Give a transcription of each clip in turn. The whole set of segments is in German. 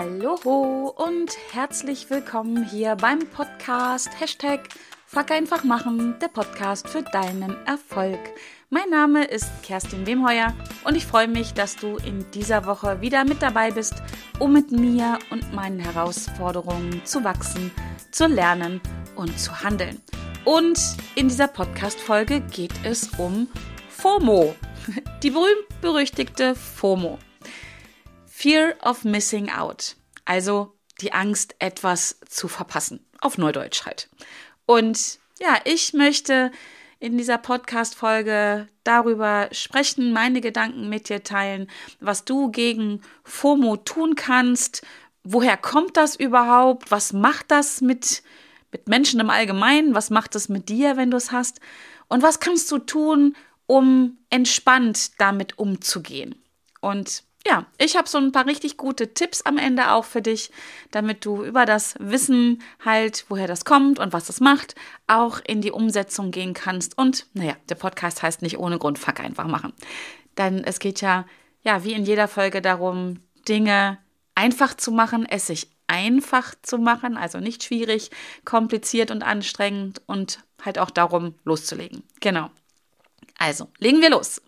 Hallo und herzlich willkommen hier beim Podcast Hashtag Fuck einfach machen, der Podcast für deinen Erfolg. Mein Name ist Kerstin Wemheuer und ich freue mich, dass du in dieser Woche wieder mit dabei bist, um mit mir und meinen Herausforderungen zu wachsen, zu lernen und zu handeln. Und in dieser Podcast-Folge geht es um FOMO. Die berühmt-berüchtigte FOMO. Fear of Missing Out. Also die Angst, etwas zu verpassen. Auf Neudeutsch halt. Und ja, ich möchte in dieser Podcast-Folge darüber sprechen, meine Gedanken mit dir teilen, was du gegen FOMO tun kannst. Woher kommt das überhaupt? Was macht das mit, mit Menschen im Allgemeinen? Was macht das mit dir, wenn du es hast? Und was kannst du tun, um entspannt damit umzugehen? Und ja, ich habe so ein paar richtig gute Tipps am Ende auch für dich, damit du über das Wissen halt, woher das kommt und was das macht, auch in die Umsetzung gehen kannst. Und naja, der Podcast heißt nicht ohne Grund Fuck einfach machen. Denn es geht ja, ja, wie in jeder Folge darum, Dinge einfach zu machen, es sich einfach zu machen, also nicht schwierig, kompliziert und anstrengend und halt auch darum loszulegen. Genau. Also, legen wir los.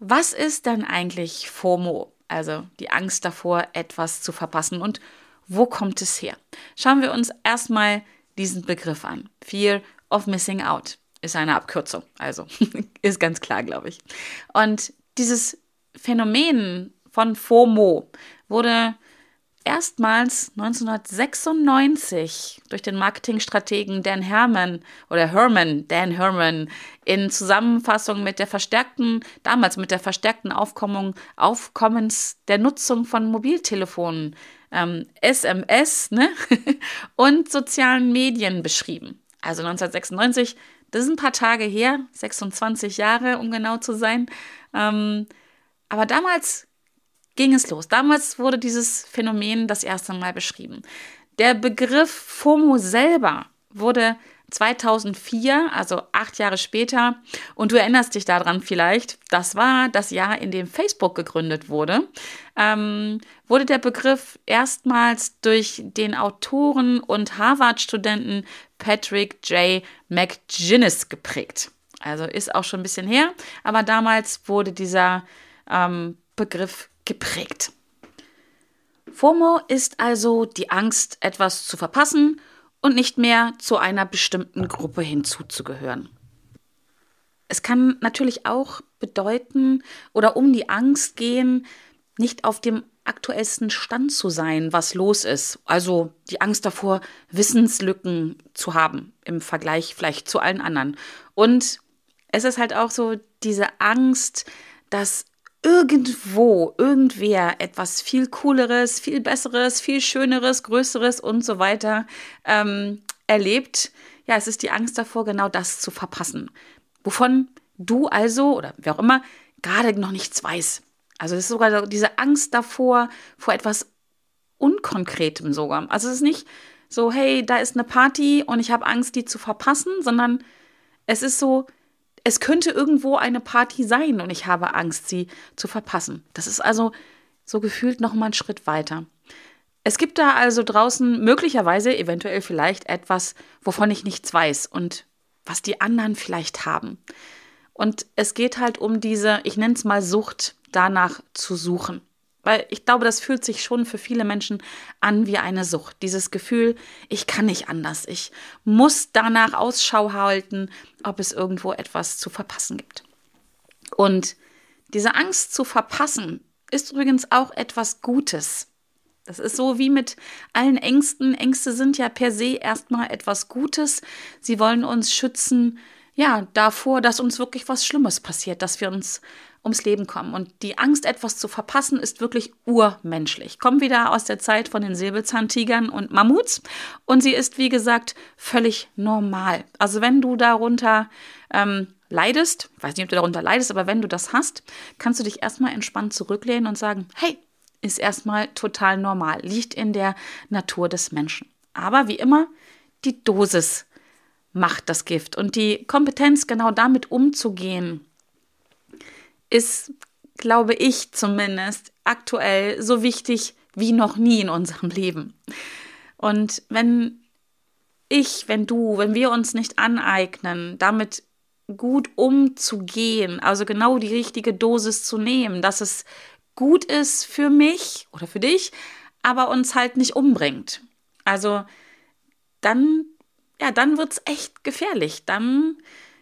Was ist dann eigentlich FOMO? Also die Angst davor, etwas zu verpassen. Und wo kommt es her? Schauen wir uns erstmal diesen Begriff an. Fear of Missing Out ist eine Abkürzung. Also ist ganz klar, glaube ich. Und dieses Phänomen von FOMO wurde erstmals 1996 durch den Marketingstrategen Dan Herman oder Herman, Dan Herman, in Zusammenfassung mit der verstärkten, damals mit der verstärkten Aufkommung, Aufkommens der Nutzung von Mobiltelefonen, ähm, SMS ne? und sozialen Medien beschrieben. Also 1996, das ist ein paar Tage her, 26 Jahre, um genau zu sein. Ähm, aber damals ging es los. Damals wurde dieses Phänomen das erste Mal beschrieben. Der Begriff FOMO selber wurde 2004, also acht Jahre später, und du erinnerst dich daran vielleicht, das war das Jahr, in dem Facebook gegründet wurde, ähm, wurde der Begriff erstmals durch den Autoren und Harvard-Studenten Patrick J. McGinnis geprägt. Also ist auch schon ein bisschen her, aber damals wurde dieser ähm, Begriff geprägt. FOMO ist also die Angst, etwas zu verpassen und nicht mehr zu einer bestimmten Gruppe hinzuzugehören. Es kann natürlich auch bedeuten oder um die Angst gehen, nicht auf dem aktuellsten Stand zu sein, was los ist. Also die Angst davor, Wissenslücken zu haben im Vergleich vielleicht zu allen anderen. Und es ist halt auch so diese Angst, dass irgendwo irgendwer etwas viel Cooleres, viel Besseres, viel Schöneres, Größeres und so weiter ähm, erlebt, ja, es ist die Angst davor, genau das zu verpassen. Wovon du also oder wer auch immer gerade noch nichts weiß. Also es ist sogar diese Angst davor, vor etwas Unkonkretem sogar. Also es ist nicht so, hey, da ist eine Party und ich habe Angst, die zu verpassen, sondern es ist so, es könnte irgendwo eine Party sein und ich habe Angst, sie zu verpassen. Das ist also so gefühlt noch mal ein Schritt weiter. Es gibt da also draußen möglicherweise, eventuell vielleicht etwas, wovon ich nichts weiß und was die anderen vielleicht haben. Und es geht halt um diese, ich nenne es mal Sucht, danach zu suchen. Weil ich glaube, das fühlt sich schon für viele Menschen an wie eine Sucht. Dieses Gefühl, ich kann nicht anders. Ich muss danach Ausschau halten, ob es irgendwo etwas zu verpassen gibt. Und diese Angst zu verpassen ist übrigens auch etwas Gutes. Das ist so wie mit allen Ängsten. Ängste sind ja per se erstmal etwas Gutes. Sie wollen uns schützen, ja, davor, dass uns wirklich was Schlimmes passiert, dass wir uns ums Leben kommen. Und die Angst, etwas zu verpassen, ist wirklich urmenschlich. Kommt wieder aus der Zeit von den Säbelzahntigern und Mammuts. Und sie ist, wie gesagt, völlig normal. Also wenn du darunter ähm, leidest, weiß nicht, ob du darunter leidest, aber wenn du das hast, kannst du dich erstmal entspannt zurücklehnen und sagen, hey, ist erstmal total normal, liegt in der Natur des Menschen. Aber wie immer, die Dosis macht das Gift und die Kompetenz, genau damit umzugehen, ist, glaube ich zumindest, aktuell so wichtig wie noch nie in unserem Leben. Und wenn ich, wenn du, wenn wir uns nicht aneignen, damit gut umzugehen, also genau die richtige Dosis zu nehmen, dass es gut ist für mich oder für dich, aber uns halt nicht umbringt. Also dann, ja, dann wird es echt gefährlich. Dann,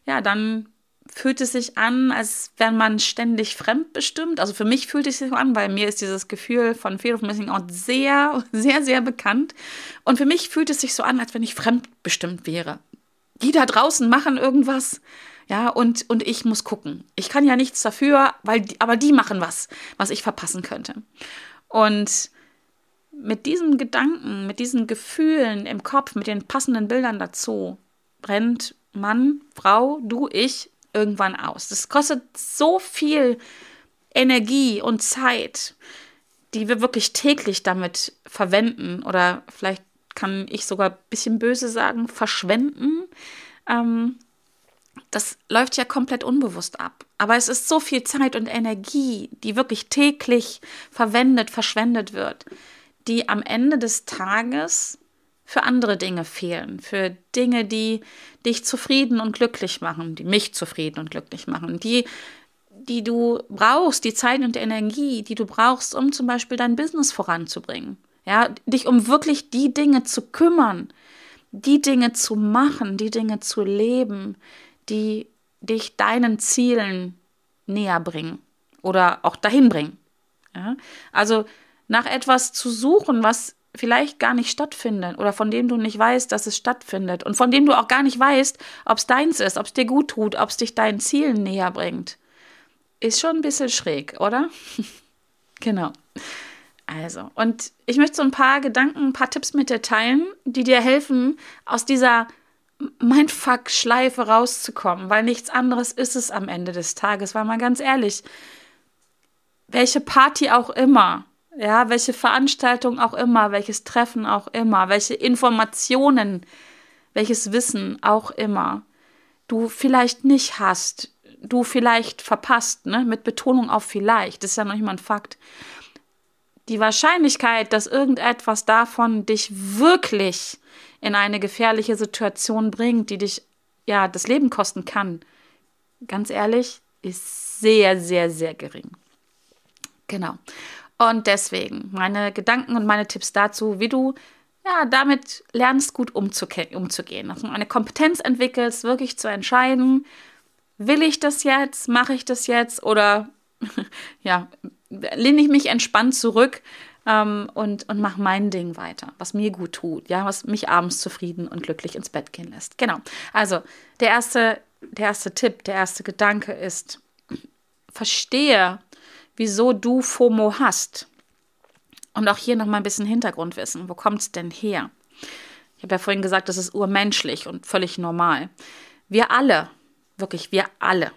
ja, dann fühlt es sich an, als wenn man ständig fremdbestimmt. Also für mich fühlt es sich so an, weil mir ist dieses Gefühl von Fear of Missing Out sehr, sehr, sehr bekannt. Und für mich fühlt es sich so an, als wenn ich fremdbestimmt wäre. Die da draußen machen irgendwas, ja, und, und ich muss gucken. Ich kann ja nichts dafür, weil aber die machen was, was ich verpassen könnte. Und mit diesen Gedanken, mit diesen Gefühlen im Kopf, mit den passenden Bildern dazu, brennt Mann, Frau, du, ich irgendwann aus. Das kostet so viel Energie und Zeit, die wir wirklich täglich damit verwenden oder vielleicht kann ich sogar ein bisschen böse sagen, verschwenden. Ähm, das läuft ja komplett unbewusst ab. Aber es ist so viel Zeit und Energie, die wirklich täglich verwendet, verschwendet wird, die am Ende des Tages für andere Dinge fehlen, für Dinge, die dich zufrieden und glücklich machen, die mich zufrieden und glücklich machen, die, die du brauchst, die Zeit und die Energie, die du brauchst, um zum Beispiel dein Business voranzubringen. Ja, dich um wirklich die Dinge zu kümmern, die Dinge zu machen, die Dinge zu leben, die dich deinen Zielen näher bringen oder auch dahin bringen. Ja? Also nach etwas zu suchen, was vielleicht gar nicht stattfindet oder von dem du nicht weißt, dass es stattfindet und von dem du auch gar nicht weißt, ob es deins ist, ob es dir gut tut, ob es dich deinen Zielen näher bringt, ist schon ein bisschen schräg, oder? genau. Also, und ich möchte so ein paar Gedanken, ein paar Tipps mit dir teilen, die dir helfen, aus dieser Mindfuck-Schleife rauszukommen, weil nichts anderes ist es am Ende des Tages, weil mal ganz ehrlich, welche Party auch immer, ja, welche Veranstaltung auch immer, welches Treffen auch immer, welche Informationen, welches Wissen auch immer du vielleicht nicht hast, du vielleicht verpasst, ne? mit Betonung auf vielleicht, das ist ja noch nicht mal ein Fakt. Die Wahrscheinlichkeit, dass irgendetwas davon dich wirklich in eine gefährliche Situation bringt, die dich ja das Leben kosten kann, ganz ehrlich, ist sehr, sehr, sehr gering. Genau. Und deswegen meine Gedanken und meine Tipps dazu, wie du ja, damit lernst, gut umzuge umzugehen. Dass du eine Kompetenz entwickelst, wirklich zu entscheiden, will ich das jetzt, mache ich das jetzt oder ja, lehne ich mich entspannt zurück ähm, und, und mache mein Ding weiter, was mir gut tut, ja, was mich abends zufrieden und glücklich ins Bett gehen lässt. Genau. Also, der erste, der erste Tipp, der erste Gedanke ist, verstehe, wieso du FOMO hast. Und auch hier noch mal ein bisschen Hintergrundwissen. Wo kommt es denn her? Ich habe ja vorhin gesagt, das ist urmenschlich und völlig normal. Wir alle, wirklich wir alle,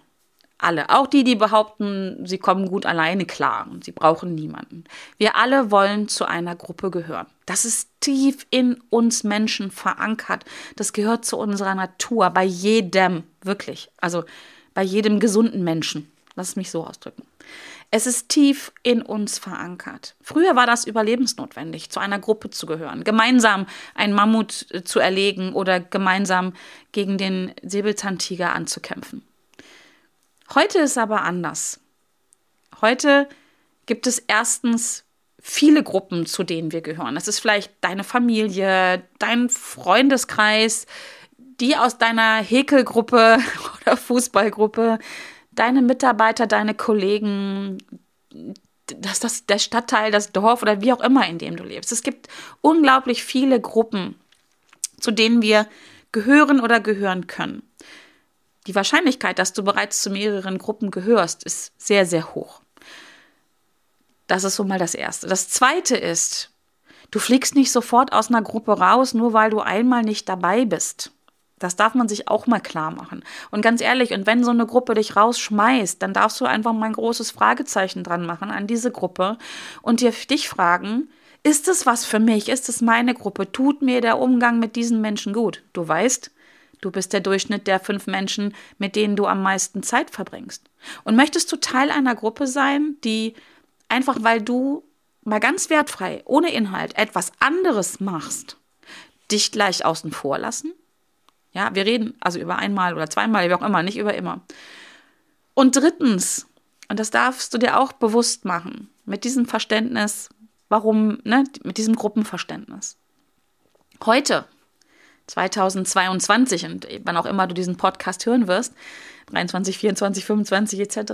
alle, auch die, die behaupten, sie kommen gut alleine klar und sie brauchen niemanden. Wir alle wollen zu einer Gruppe gehören. Das ist tief in uns Menschen verankert. Das gehört zu unserer Natur, bei jedem, wirklich. Also bei jedem gesunden Menschen. Lass es mich so ausdrücken. Es ist tief in uns verankert. Früher war das überlebensnotwendig, zu einer Gruppe zu gehören, gemeinsam einen Mammut äh, zu erlegen oder gemeinsam gegen den Säbelzahntiger anzukämpfen. Heute ist aber anders. Heute gibt es erstens viele Gruppen, zu denen wir gehören. Es ist vielleicht deine Familie, dein Freundeskreis, die aus deiner Häkelgruppe oder Fußballgruppe, deine Mitarbeiter, deine Kollegen, das, das, der Stadtteil, das Dorf oder wie auch immer, in dem du lebst. Es gibt unglaublich viele Gruppen, zu denen wir gehören oder gehören können. Die Wahrscheinlichkeit, dass du bereits zu mehreren Gruppen gehörst, ist sehr, sehr hoch. Das ist so mal das Erste. Das Zweite ist, du fliegst nicht sofort aus einer Gruppe raus, nur weil du einmal nicht dabei bist. Das darf man sich auch mal klar machen. Und ganz ehrlich, und wenn so eine Gruppe dich rausschmeißt, dann darfst du einfach mal ein großes Fragezeichen dran machen an diese Gruppe und dir dich fragen, ist es was für mich? Ist es meine Gruppe? Tut mir der Umgang mit diesen Menschen gut? Du weißt, du bist der Durchschnitt der fünf Menschen, mit denen du am meisten Zeit verbringst. Und möchtest du Teil einer Gruppe sein, die einfach weil du mal ganz wertfrei, ohne Inhalt, etwas anderes machst, dich gleich außen vor lassen. Ja, wir reden also über einmal oder zweimal, wie auch immer, nicht über immer. Und drittens, und das darfst du dir auch bewusst machen, mit diesem Verständnis, warum, ne, mit diesem Gruppenverständnis. Heute, 2022 und wann auch immer du diesen Podcast hören wirst, 23, 24, 25 etc.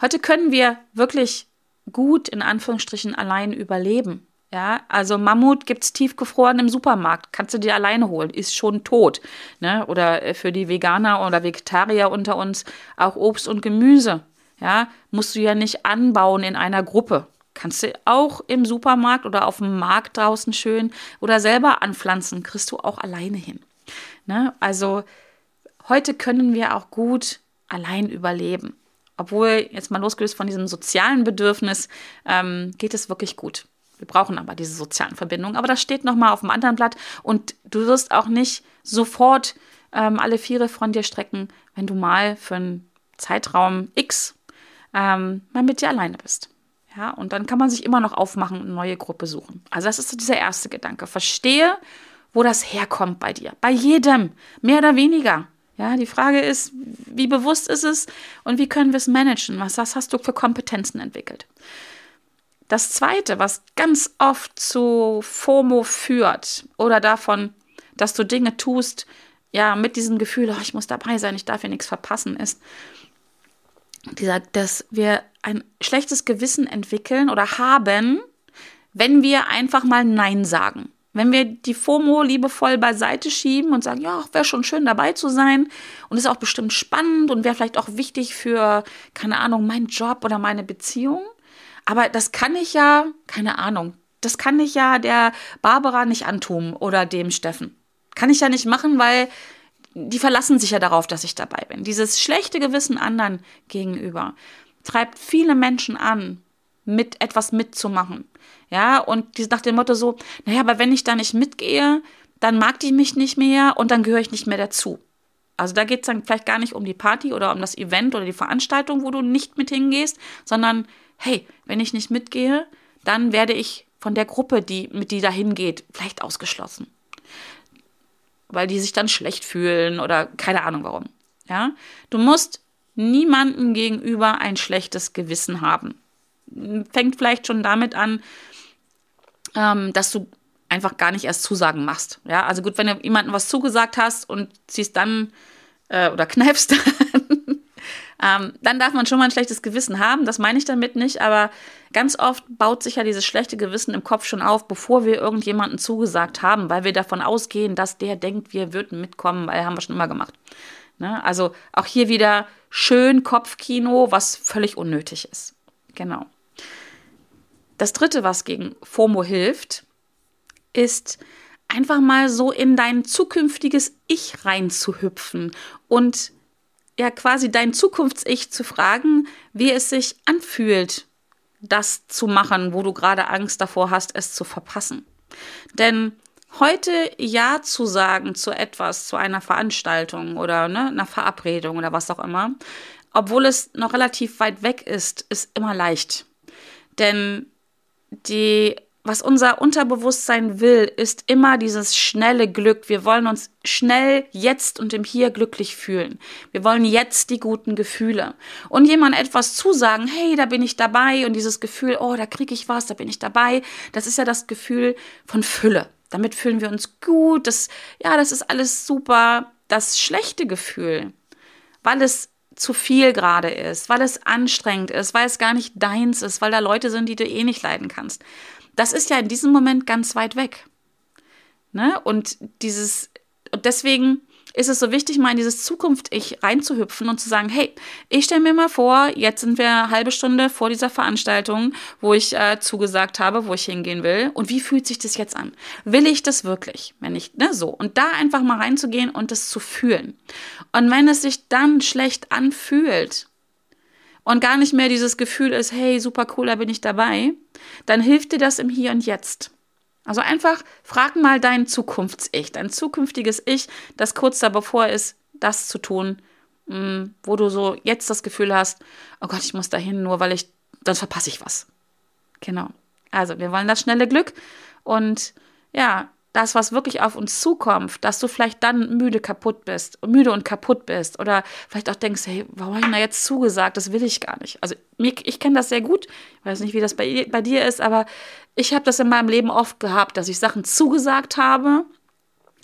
Heute können wir wirklich gut in Anführungsstrichen allein überleben. Ja, also Mammut gibt es tiefgefroren im Supermarkt, kannst du dir alleine holen, ist schon tot. Ne? Oder äh, für die Veganer oder Vegetarier unter uns auch Obst und Gemüse. Ja, musst du ja nicht anbauen in einer Gruppe. Kannst du auch im Supermarkt oder auf dem Markt draußen schön oder selber anpflanzen, kriegst du auch alleine hin. Ne? Also heute können wir auch gut allein überleben. Obwohl, jetzt mal losgelöst von diesem sozialen Bedürfnis, ähm, geht es wirklich gut. Wir brauchen aber diese sozialen Verbindungen. Aber das steht nochmal auf dem anderen Blatt und du wirst auch nicht sofort ähm, alle Viere von dir strecken, wenn du mal für einen Zeitraum X ähm, mal mit dir alleine bist. Ja, und dann kann man sich immer noch aufmachen und eine neue Gruppe suchen. Also das ist so dieser erste Gedanke. Verstehe, wo das herkommt bei dir. Bei jedem, mehr oder weniger. Ja, die Frage ist, wie bewusst ist es und wie können wir es managen? Was, was hast du für Kompetenzen entwickelt? Das zweite, was ganz oft zu FOMO führt oder davon, dass du Dinge tust, ja, mit diesem Gefühl, oh, ich muss dabei sein, ich darf hier nichts verpassen, ist, dieser, dass wir ein schlechtes Gewissen entwickeln oder haben, wenn wir einfach mal Nein sagen. Wenn wir die FOMO liebevoll beiseite schieben und sagen, ja, wäre schon schön dabei zu sein und ist auch bestimmt spannend und wäre vielleicht auch wichtig für, keine Ahnung, meinen Job oder meine Beziehung. Aber das kann ich ja, keine Ahnung, das kann ich ja der Barbara nicht antun oder dem Steffen. Kann ich ja nicht machen, weil die verlassen sich ja darauf, dass ich dabei bin. Dieses schlechte Gewissen anderen gegenüber treibt viele Menschen an, mit etwas mitzumachen. Ja, und die nach dem Motto so, naja, aber wenn ich da nicht mitgehe, dann mag die mich nicht mehr und dann gehöre ich nicht mehr dazu. Also da geht es dann vielleicht gar nicht um die Party oder um das Event oder die Veranstaltung, wo du nicht mit hingehst, sondern hey, wenn ich nicht mitgehe, dann werde ich von der Gruppe, die mit die da hingeht, vielleicht ausgeschlossen. Weil die sich dann schlecht fühlen oder keine Ahnung warum. Ja? Du musst niemandem gegenüber ein schlechtes Gewissen haben. Fängt vielleicht schon damit an, ähm, dass du einfach gar nicht erst Zusagen machst. Ja, also gut, wenn du jemandem was zugesagt hast und ziehst dann äh, oder kneifst dann, ähm, dann darf man schon mal ein schlechtes Gewissen haben. Das meine ich damit nicht, aber ganz oft baut sich ja dieses schlechte Gewissen im Kopf schon auf, bevor wir irgendjemanden zugesagt haben, weil wir davon ausgehen, dass der denkt, wir würden mitkommen, weil haben wir schon immer gemacht. Ne? Also auch hier wieder schön Kopfkino, was völlig unnötig ist. Genau. Das dritte, was gegen FOMO hilft, ist einfach mal so in dein zukünftiges Ich reinzuhüpfen und ja quasi dein Zukunfts-Ich zu fragen, wie es sich anfühlt, das zu machen, wo du gerade Angst davor hast, es zu verpassen. Denn heute Ja zu sagen zu etwas, zu einer Veranstaltung oder ne, einer Verabredung oder was auch immer, obwohl es noch relativ weit weg ist, ist immer leicht. Denn die, was unser Unterbewusstsein will, ist immer dieses schnelle Glück. Wir wollen uns schnell jetzt und im Hier glücklich fühlen. Wir wollen jetzt die guten Gefühle. Und jemand etwas zusagen, hey, da bin ich dabei und dieses Gefühl, oh, da kriege ich was, da bin ich dabei, das ist ja das Gefühl von Fülle. Damit fühlen wir uns gut, das, ja, das ist alles super. Das schlechte Gefühl, weil es zu viel gerade ist, weil es anstrengend ist, weil es gar nicht deins ist, weil da Leute sind, die du eh nicht leiden kannst. Das ist ja in diesem Moment ganz weit weg. Ne? Und dieses, und deswegen ist es so wichtig, mal in dieses Zukunft-Ich reinzuhüpfen und zu sagen, hey, ich stelle mir mal vor, jetzt sind wir eine halbe Stunde vor dieser Veranstaltung, wo ich äh, zugesagt habe, wo ich hingehen will. Und wie fühlt sich das jetzt an? Will ich das wirklich? Wenn ich, ne, so. Und da einfach mal reinzugehen und das zu fühlen. Und wenn es sich dann schlecht anfühlt, und gar nicht mehr dieses Gefühl ist, hey, super cool, da bin ich dabei, dann hilft dir das im Hier und Jetzt. Also einfach frag mal dein Zukunfts-Ich, dein zukünftiges Ich, das kurz davor ist, das zu tun, mm, wo du so jetzt das Gefühl hast, oh Gott, ich muss dahin, nur weil ich, dann verpasse ich was. Genau. Also, wir wollen das schnelle Glück und ja, das, was wirklich auf uns zukommt, dass du vielleicht dann müde kaputt bist, müde und kaputt bist oder vielleicht auch denkst, hey, warum habe ich da jetzt zugesagt? Das will ich gar nicht. Also ich kenne das sehr gut. Ich weiß nicht, wie das bei, bei dir ist, aber ich habe das in meinem Leben oft gehabt, dass ich Sachen zugesagt habe,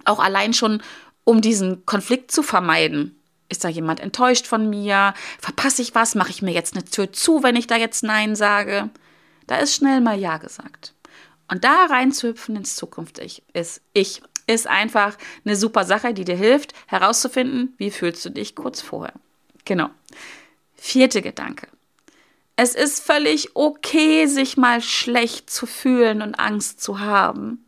auch allein schon, um diesen Konflikt zu vermeiden. Ist da jemand enttäuscht von mir? Verpasse ich was? Mache ich mir jetzt eine Tür zu, wenn ich da jetzt Nein sage? Da ist schnell mal Ja gesagt. Und da reinzuhüpfen ins Zukunft ich, ist ich ist einfach eine super Sache, die dir hilft, herauszufinden, wie fühlst du dich kurz vorher. Genau. Vierte Gedanke. Es ist völlig okay, sich mal schlecht zu fühlen und Angst zu haben.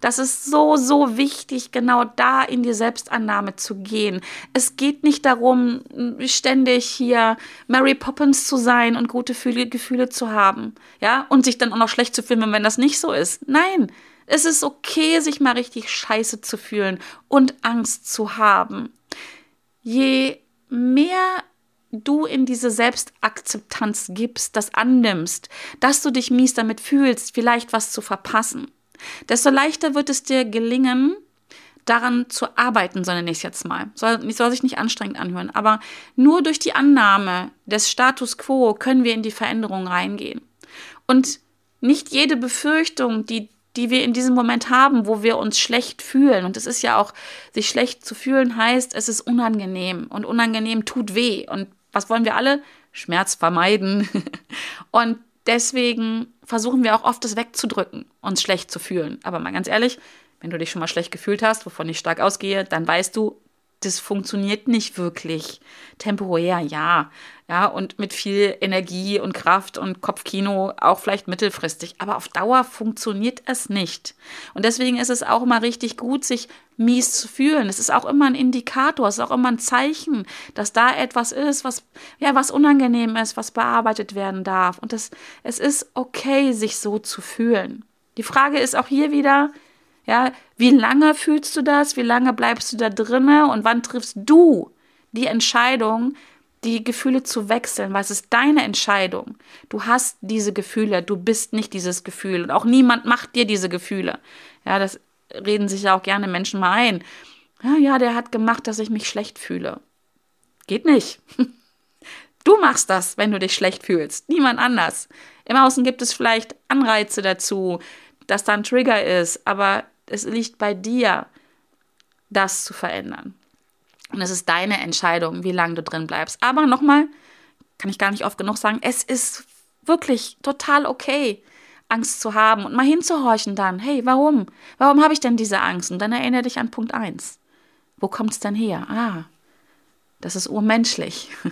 Das ist so, so wichtig, genau da in die Selbstannahme zu gehen. Es geht nicht darum, ständig hier Mary Poppins zu sein und gute Gefühle zu haben, ja, und sich dann auch noch schlecht zu fühlen, wenn das nicht so ist. Nein, es ist okay, sich mal richtig scheiße zu fühlen und Angst zu haben. Je mehr du in diese Selbstakzeptanz gibst, das annimmst, dass du dich mies damit fühlst, vielleicht was zu verpassen, desto leichter wird es dir gelingen, daran zu arbeiten, so nenne ich es jetzt mal. Soll, soll sich nicht anstrengend anhören, aber nur durch die Annahme des Status quo können wir in die Veränderung reingehen. Und nicht jede Befürchtung, die, die wir in diesem Moment haben, wo wir uns schlecht fühlen, und es ist ja auch, sich schlecht zu fühlen heißt, es ist unangenehm und unangenehm tut weh. Und was wollen wir alle? Schmerz vermeiden. und deswegen versuchen wir auch oft, das wegzudrücken, uns schlecht zu fühlen. Aber mal ganz ehrlich, wenn du dich schon mal schlecht gefühlt hast, wovon ich stark ausgehe, dann weißt du, das funktioniert nicht wirklich. Temporär, ja. Ja, und mit viel Energie und Kraft und Kopfkino auch vielleicht mittelfristig. Aber auf Dauer funktioniert es nicht. Und deswegen ist es auch immer richtig gut, sich mies zu fühlen. Es ist auch immer ein Indikator, es ist auch immer ein Zeichen, dass da etwas ist, was, ja, was unangenehm ist, was bearbeitet werden darf. Und das, es ist okay, sich so zu fühlen. Die Frage ist auch hier wieder, ja, wie lange fühlst du das? Wie lange bleibst du da drinne? Und wann triffst du die Entscheidung, die Gefühle zu wechseln? Weil es ist deine Entscheidung. Du hast diese Gefühle. Du bist nicht dieses Gefühl. Und auch niemand macht dir diese Gefühle. Ja, das reden sich ja auch gerne Menschen mal ein. Ja, ja, der hat gemacht, dass ich mich schlecht fühle. Geht nicht. Du machst das, wenn du dich schlecht fühlst. Niemand anders. Im Außen gibt es vielleicht Anreize dazu, dass da ein Trigger ist, aber es liegt bei dir, das zu verändern. Und es ist deine Entscheidung, wie lange du drin bleibst. Aber nochmal, kann ich gar nicht oft genug sagen, es ist wirklich total okay, Angst zu haben und mal hinzuhorchen dann. Hey, warum? Warum habe ich denn diese Angst? Und dann erinnere dich an Punkt 1. Wo kommt es denn her? Ah, das ist urmenschlich.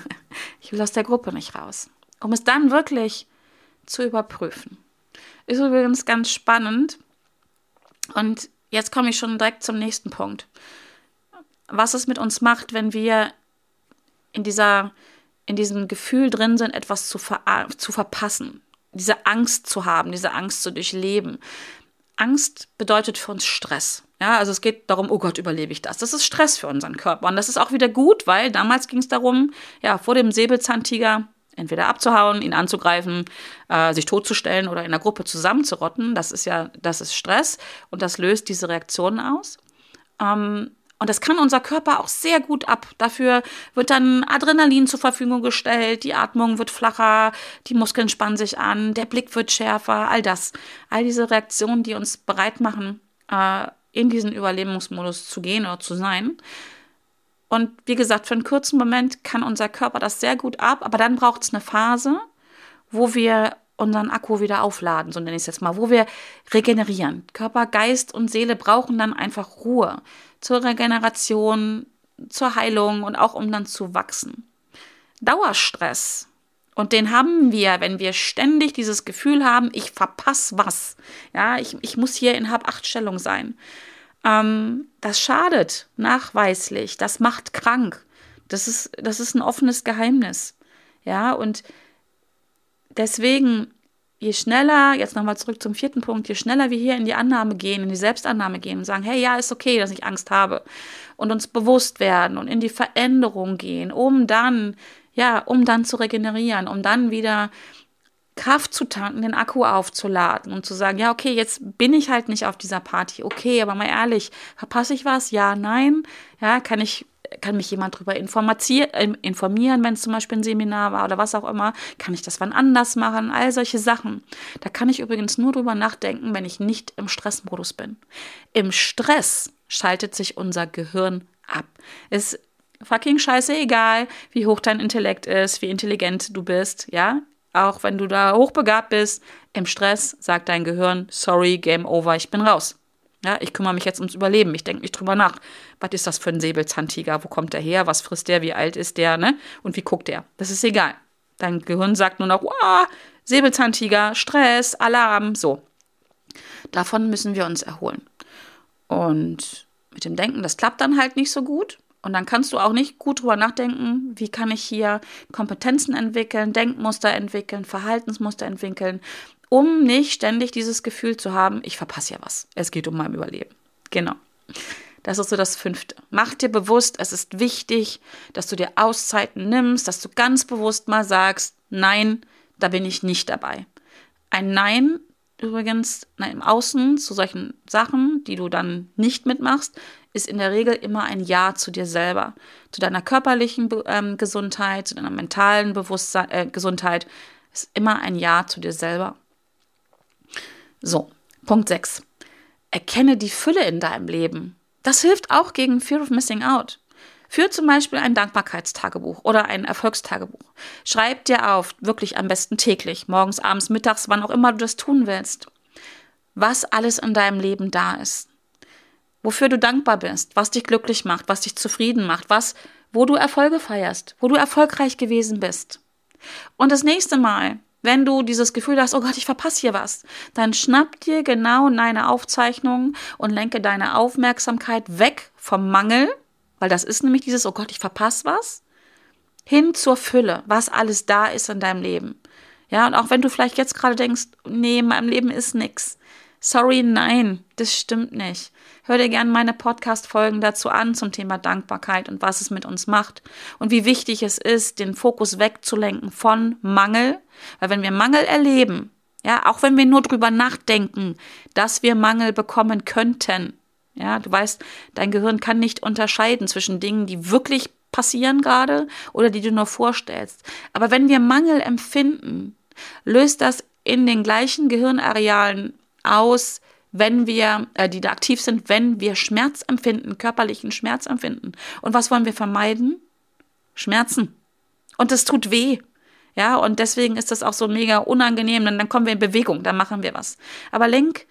Ich will aus der Gruppe nicht raus. Um es dann wirklich zu überprüfen. Ist übrigens ganz spannend, und jetzt komme ich schon direkt zum nächsten Punkt. Was es mit uns macht, wenn wir in dieser in diesem Gefühl drin sind, etwas zu, ver zu verpassen, diese Angst zu haben, diese Angst zu durchleben. Angst bedeutet für uns Stress. Ja, also es geht darum, oh Gott, überlebe ich das? Das ist Stress für unseren Körper. Und das ist auch wieder gut, weil damals ging es darum, ja, vor dem Säbelzahntiger entweder abzuhauen, ihn anzugreifen, äh, sich totzustellen oder in der Gruppe zusammenzurotten. Das ist ja, das ist Stress und das löst diese Reaktionen aus. Ähm, und das kann unser Körper auch sehr gut ab. Dafür wird dann Adrenalin zur Verfügung gestellt, die Atmung wird flacher, die Muskeln spannen sich an, der Blick wird schärfer, all das. All diese Reaktionen, die uns bereit machen, äh, in diesen Überlebensmodus zu gehen oder zu sein. Und wie gesagt, für einen kurzen Moment kann unser Körper das sehr gut ab, aber dann braucht es eine Phase, wo wir unseren Akku wieder aufladen, so nenne ich es jetzt mal, wo wir regenerieren. Körper, Geist und Seele brauchen dann einfach Ruhe zur Regeneration, zur Heilung und auch um dann zu wachsen. Dauerstress. Und den haben wir, wenn wir ständig dieses Gefühl haben, ich verpasse was. Ja, ich, ich muss hier in Hab-Acht-Stellung sein. Ähm, das schadet nachweislich, das macht krank. Das ist, das ist ein offenes Geheimnis. Ja, und deswegen, je schneller, jetzt nochmal zurück zum vierten Punkt, je schneller wir hier in die Annahme gehen, in die Selbstannahme gehen und sagen, hey, ja, ist okay, dass ich Angst habe und uns bewusst werden und in die Veränderung gehen, um dann, ja, um dann zu regenerieren, um dann wieder Kraft zu tanken, den Akku aufzuladen und zu sagen, ja, okay, jetzt bin ich halt nicht auf dieser Party. Okay, aber mal ehrlich, verpasse ich was? Ja, nein. Ja, kann ich kann mich jemand darüber ähm, informieren, wenn es zum Beispiel ein Seminar war oder was auch immer? Kann ich das wann anders machen? All solche Sachen. Da kann ich übrigens nur drüber nachdenken, wenn ich nicht im Stressmodus bin. Im Stress schaltet sich unser Gehirn ab. Es fucking scheißegal, wie hoch dein Intellekt ist, wie intelligent du bist, ja? Auch wenn du da hochbegabt bist, im Stress sagt dein Gehirn, sorry, Game over, ich bin raus. Ja, ich kümmere mich jetzt ums Überleben. Ich denke nicht drüber nach. Was ist das für ein Säbelzahntiger? Wo kommt der her? Was frisst der? Wie alt ist der? Ne? Und wie guckt der? Das ist egal. Dein Gehirn sagt nur noch, wow, Säbelzahntiger, Stress, Alarm, so. Davon müssen wir uns erholen. Und mit dem Denken, das klappt dann halt nicht so gut. Und dann kannst du auch nicht gut drüber nachdenken, wie kann ich hier Kompetenzen entwickeln, Denkmuster entwickeln, Verhaltensmuster entwickeln, um nicht ständig dieses Gefühl zu haben, ich verpasse ja was. Es geht um mein Überleben. Genau. Das ist so das Fünfte. Mach dir bewusst, es ist wichtig, dass du dir Auszeiten nimmst, dass du ganz bewusst mal sagst, nein, da bin ich nicht dabei. Ein Nein übrigens na, im Außen zu solchen Sachen, die du dann nicht mitmachst, ist in der Regel immer ein Ja zu dir selber, zu deiner körperlichen ähm, Gesundheit, zu deiner mentalen Bewusstsein, äh, Gesundheit, ist immer ein Ja zu dir selber. So, Punkt 6. Erkenne die Fülle in deinem Leben. Das hilft auch gegen Fear of Missing Out. Führ zum Beispiel ein Dankbarkeitstagebuch oder ein Erfolgstagebuch. Schreib dir auf, wirklich am besten täglich, morgens, abends, mittags, wann auch immer du das tun willst, was alles in deinem Leben da ist wofür du dankbar bist, was dich glücklich macht, was dich zufrieden macht, was, wo du Erfolge feierst, wo du erfolgreich gewesen bist. Und das nächste Mal, wenn du dieses Gefühl hast, oh Gott, ich verpasse hier was, dann schnapp dir genau deine Aufzeichnung und lenke deine Aufmerksamkeit weg vom Mangel, weil das ist nämlich dieses, oh Gott, ich verpasse was, hin zur Fülle, was alles da ist in deinem Leben. Ja, und auch wenn du vielleicht jetzt gerade denkst, nee, in meinem Leben ist nichts. Sorry, nein, das stimmt nicht. Hör dir gerne meine Podcast-Folgen dazu an zum Thema Dankbarkeit und was es mit uns macht und wie wichtig es ist, den Fokus wegzulenken von Mangel. Weil wenn wir Mangel erleben, ja, auch wenn wir nur drüber nachdenken, dass wir Mangel bekommen könnten, ja, du weißt, dein Gehirn kann nicht unterscheiden zwischen Dingen, die wirklich passieren gerade oder die du nur vorstellst. Aber wenn wir Mangel empfinden, löst das in den gleichen Gehirnarealen aus, wenn wir, äh, die da aktiv sind, wenn wir Schmerz empfinden, körperlichen Schmerz empfinden. Und was wollen wir vermeiden? Schmerzen. Und es tut weh. Ja, und deswegen ist das auch so mega unangenehm. Dann, dann kommen wir in Bewegung, dann machen wir was. Aber lenk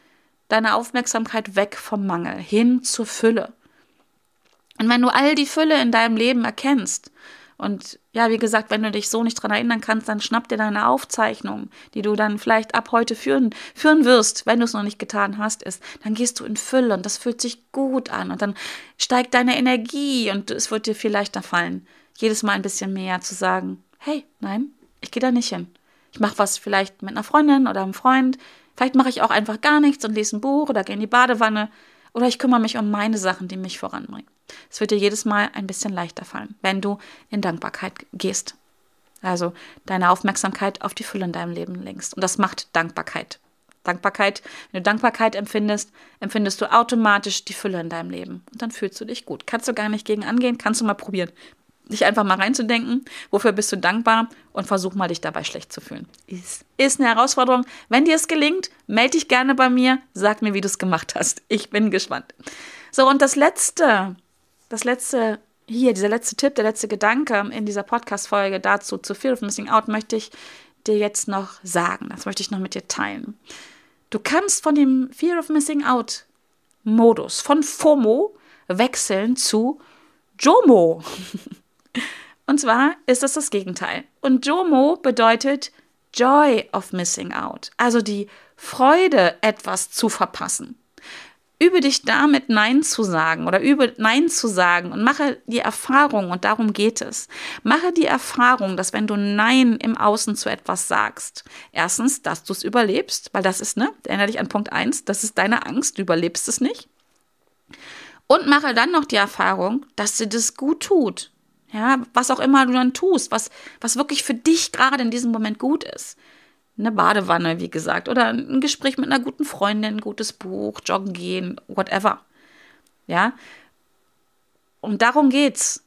deine Aufmerksamkeit weg vom Mangel hin zur Fülle. Und wenn du all die Fülle in deinem Leben erkennst und ja, wie gesagt, wenn du dich so nicht dran erinnern kannst, dann schnapp dir deine Aufzeichnung, die du dann vielleicht ab heute führen, führen wirst, wenn du es noch nicht getan hast, ist, dann gehst du in Fülle und das fühlt sich gut an und dann steigt deine Energie und es wird dir viel leichter fallen, jedes Mal ein bisschen mehr zu sagen, hey, nein, ich gehe da nicht hin. Ich mache was vielleicht mit einer Freundin oder einem Freund, vielleicht mache ich auch einfach gar nichts und lese ein Buch oder gehe in die Badewanne oder ich kümmere mich um meine Sachen, die mich voranbringen. Es wird dir jedes Mal ein bisschen leichter fallen, wenn du in Dankbarkeit gehst. Also deine Aufmerksamkeit auf die Fülle in deinem Leben lenkst. Und das macht Dankbarkeit. Dankbarkeit, wenn du Dankbarkeit empfindest, empfindest du automatisch die Fülle in deinem Leben. Und dann fühlst du dich gut. Kannst du gar nicht gegen angehen, kannst du mal probieren. Dich einfach mal reinzudenken, wofür bist du dankbar und versuch mal, dich dabei schlecht zu fühlen. Ist, ist eine Herausforderung. Wenn dir es gelingt, melde dich gerne bei mir, sag mir, wie du es gemacht hast. Ich bin gespannt. So, und das Letzte, das letzte hier, dieser letzte Tipp, der letzte Gedanke in dieser Podcast-Folge dazu zu Fear of Missing Out möchte ich dir jetzt noch sagen. Das möchte ich noch mit dir teilen. Du kannst von dem Fear of Missing Out Modus, von FOMO, wechseln zu JOMO. Und zwar ist das das Gegenteil. Und JOMO bedeutet Joy of Missing Out, also die Freude, etwas zu verpassen übe dich damit Nein zu sagen oder übe Nein zu sagen und mache die Erfahrung, und darum geht es, mache die Erfahrung, dass wenn du Nein im Außen zu etwas sagst, erstens, dass du es überlebst, weil das ist, ne, erinnere dich an Punkt 1, das ist deine Angst, du überlebst es nicht. Und mache dann noch die Erfahrung, dass dir das gut tut. Ja, was auch immer du dann tust, was, was wirklich für dich gerade in diesem Moment gut ist. Eine Badewanne, wie gesagt, oder ein Gespräch mit einer guten Freundin, ein gutes Buch, joggen gehen, whatever. Ja? Und darum geht's.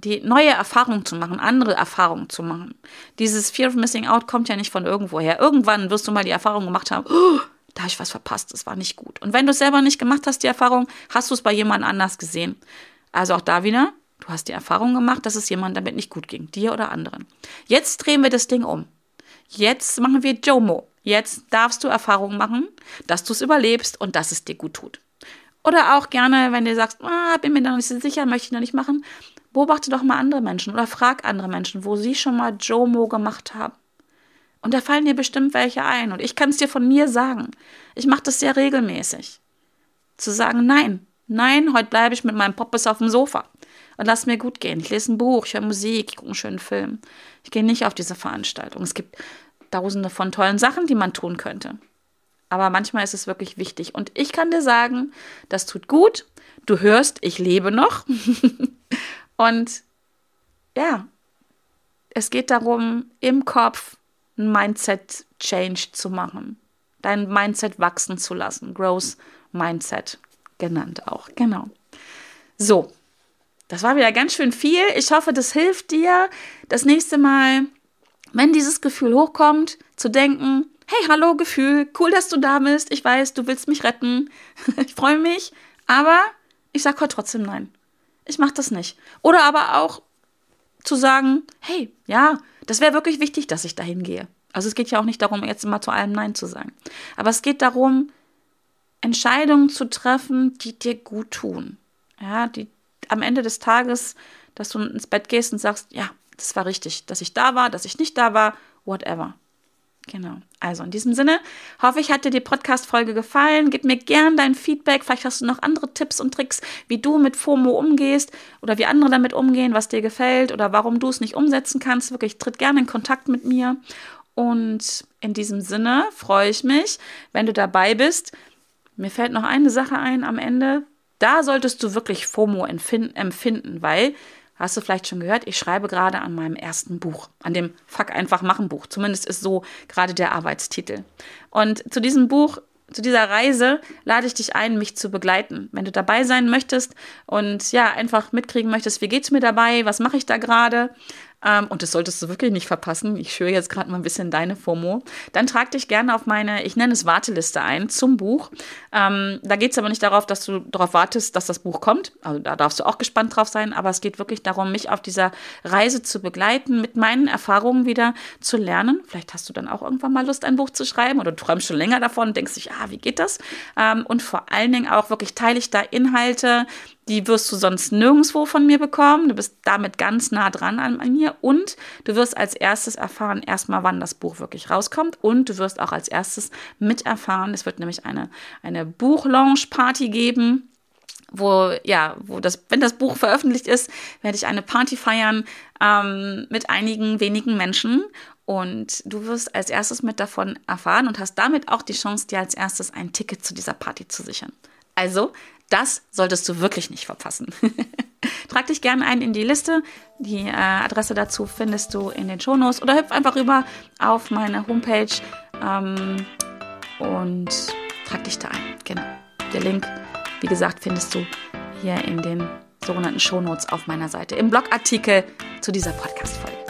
Die neue Erfahrung zu machen, andere Erfahrungen zu machen. Dieses Fear of Missing Out kommt ja nicht von irgendwoher. Irgendwann wirst du mal die Erfahrung gemacht haben, oh, da habe ich was verpasst, das war nicht gut. Und wenn du es selber nicht gemacht hast, die Erfahrung, hast du es bei jemand anders gesehen. Also auch da wieder, du hast die Erfahrung gemacht, dass es jemandem damit nicht gut ging, dir oder anderen. Jetzt drehen wir das Ding um. Jetzt machen wir Jomo. Jetzt darfst du Erfahrungen machen, dass du es überlebst und dass es dir gut tut. Oder auch gerne, wenn du sagst, ah, bin mir da nicht so sicher, möchte ich noch nicht machen, beobachte doch mal andere Menschen oder frag andere Menschen, wo sie schon mal Jomo gemacht haben. Und da fallen dir bestimmt welche ein. Und ich kann es dir von mir sagen. Ich mache das sehr regelmäßig. Zu sagen, nein, nein, heute bleibe ich mit meinem Poppes auf dem Sofa und lass mir gut gehen. Ich lese ein Buch, ich höre Musik, ich gucke einen schönen Film. Ich gehe nicht auf diese Veranstaltung. Es gibt tausende von tollen Sachen, die man tun könnte. Aber manchmal ist es wirklich wichtig. Und ich kann dir sagen, das tut gut. Du hörst, ich lebe noch. und ja, es geht darum, im Kopf ein Mindset-Change zu machen. Dein Mindset wachsen zu lassen. Growth Mindset genannt auch. Genau. So, das war wieder ganz schön viel. Ich hoffe, das hilft dir das nächste Mal, wenn dieses Gefühl hochkommt, zu denken, hey, hallo Gefühl, cool, dass du da bist. Ich weiß, du willst mich retten. ich freue mich, aber ich sage heute trotzdem nein. Ich mache das nicht. Oder aber auch zu sagen, hey, ja, das wäre wirklich wichtig, dass ich dahin gehe. Also es geht ja auch nicht darum, jetzt immer zu allem Nein zu sagen. Aber es geht darum, Entscheidungen zu treffen, die dir gut tun. Ja, die am Ende des Tages, dass du ins Bett gehst und sagst, ja, das war richtig, dass ich da war, dass ich nicht da war, whatever. Genau. Also in diesem Sinne hoffe ich, hat dir die Podcast-Folge gefallen. Gib mir gern dein Feedback. Vielleicht hast du noch andere Tipps und Tricks, wie du mit FOMO umgehst oder wie andere damit umgehen, was dir gefällt oder warum du es nicht umsetzen kannst. Wirklich, tritt gerne in Kontakt mit mir. Und in diesem Sinne freue ich mich, wenn du dabei bist. Mir fällt noch eine Sache ein am Ende. Da solltest du wirklich FOMO empfinden, weil Hast du vielleicht schon gehört? Ich schreibe gerade an meinem ersten Buch, an dem Fuck einfach machen Buch. Zumindest ist so gerade der Arbeitstitel. Und zu diesem Buch, zu dieser Reise lade ich dich ein, mich zu begleiten. Wenn du dabei sein möchtest und ja, einfach mitkriegen möchtest, wie geht's mir dabei, was mache ich da gerade, ähm, und das solltest du wirklich nicht verpassen. Ich schwöre jetzt gerade mal ein bisschen deine FOMO. Dann trag dich gerne auf meine, ich nenne es Warteliste ein zum Buch. Ähm, da geht es aber nicht darauf, dass du darauf wartest, dass das Buch kommt. Also da darfst du auch gespannt drauf sein. Aber es geht wirklich darum, mich auf dieser Reise zu begleiten, mit meinen Erfahrungen wieder zu lernen. Vielleicht hast du dann auch irgendwann mal Lust, ein Buch zu schreiben oder du träumst schon länger davon und denkst dich, ah, wie geht das? Ähm, und vor allen Dingen auch wirklich teile ich da Inhalte, die wirst du sonst nirgendwo von mir bekommen. Du bist damit ganz nah dran an, an mir und du wirst als erstes erfahren, erstmal, wann das Buch wirklich rauskommt und du wirst auch als erstes miterfahren. Es wird nämlich eine, eine Buchlaunch-Party geben wo, ja, wo das, wenn das Buch veröffentlicht ist, werde ich eine Party feiern ähm, mit einigen wenigen Menschen. Und du wirst als erstes mit davon erfahren und hast damit auch die Chance, dir als erstes ein Ticket zu dieser Party zu sichern. Also das solltest du wirklich nicht verpassen. Trag dich gerne ein in die Liste. Die äh, Adresse dazu findest du in den Shownotes oder hüpf einfach rüber auf meine Homepage ähm, und trag dich da ein. Genau. Der Link, wie gesagt, findest du hier in den sogenannten Shownotes auf meiner Seite im Blogartikel zu dieser Podcast-Folge.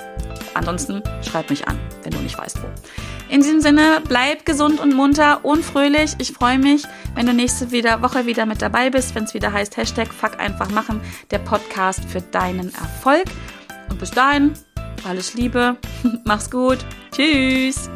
Ansonsten schreib mich an, wenn du nicht weißt, wo. In diesem Sinne, bleib gesund und munter und fröhlich. Ich freue mich, wenn du nächste wieder, Woche wieder mit dabei bist, wenn es wieder heißt Hashtag Fuck einfach machen, der Podcast für deinen Erfolg. Und bis dahin, alles Liebe, mach's gut, tschüss.